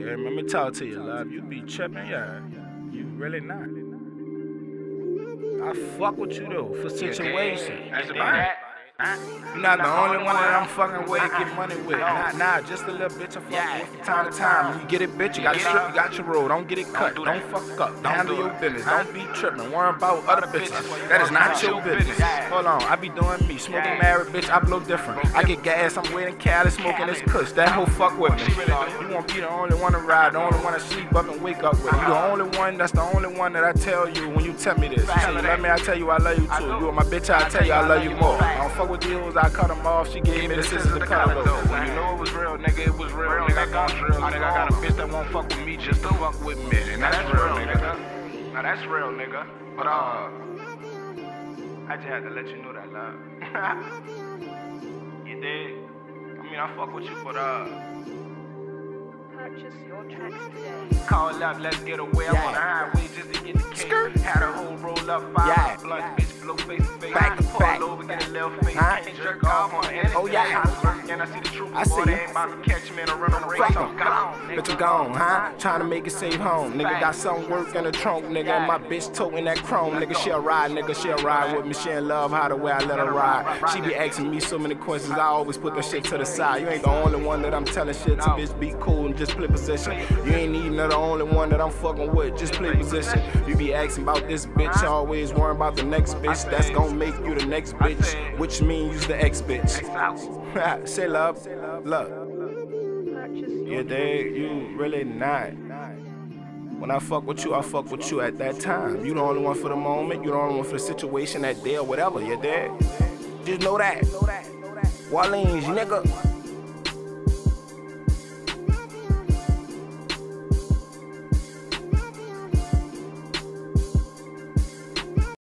Yeah, let me talk to you, love. You be tripping, yeah. You really not. I fuck with you though for situation. That's about it. You're not the only one that I'm fucking with to get money with. Nah, nah, just a little bitch I fuck with from time to time. When you get it, bitch, you gotta strip, you got your roll. Don't get it cut. Don't fuck up. Handle your business. Don't be tripping. Worry about other bitches. That is not your business. Hold on, I be doing me. Smoking married, bitch, I blow different. I get gas, I'm waiting Cali, smoking this kush. That hoe fuck with me. You won't be the only one to ride, the only one to sleep up and wake up with. You the only one, that's the only one that I tell you when you tell me this. You say, let me, I tell you I love you too. You are my bitch, I tell you I love you more. I don't fuck with deals, I cut them off. She gave me the scissors to cut them off. When you know it was real, nigga, it was real. Nigga, I got real. Nigga, I got a bitch that won't fuck with me just to fuck with me. And that's real, nigga. Now that's real, nigga. But uh, I just had to let you know that, love. you did. I mean, I fuck with you, but uh. Purchase your tracks today. Call up, let's get away. I'm on the highway just to get the cake. Skirt. Had a whole roll up, five Yeah. Over, get a face. Huh? Can't jerk off on anything. Oh, yeah. I and I see the truth. I boy, see they you. ain't about to catch me in a run race. Fuck I'm 'em. gone. Bitch, I'm gone, huh? Trying to make it safe home. Nigga got some work in the trunk, nigga. And my bitch toting that chrome. Nigga, she'll ride, nigga, she'll ride with me. She in love how the way I let her ride. She be asking me so many questions, I always put the shit to the side. You ain't the only one that I'm telling shit to, bitch. Be cool and just play position. You ain't even the only one that I'm fucking with, just play position. You be asking about this bitch, always worrying about the next bitch. That's gonna make you the next bitch, which means you's the ex bitch. Say love, love. Yeah, dig, you really not. When I fuck with you, I fuck with you at that time. You the only one for the moment, you the only one for the situation, that day or whatever, you dig? Just know that. Wallings, nigga.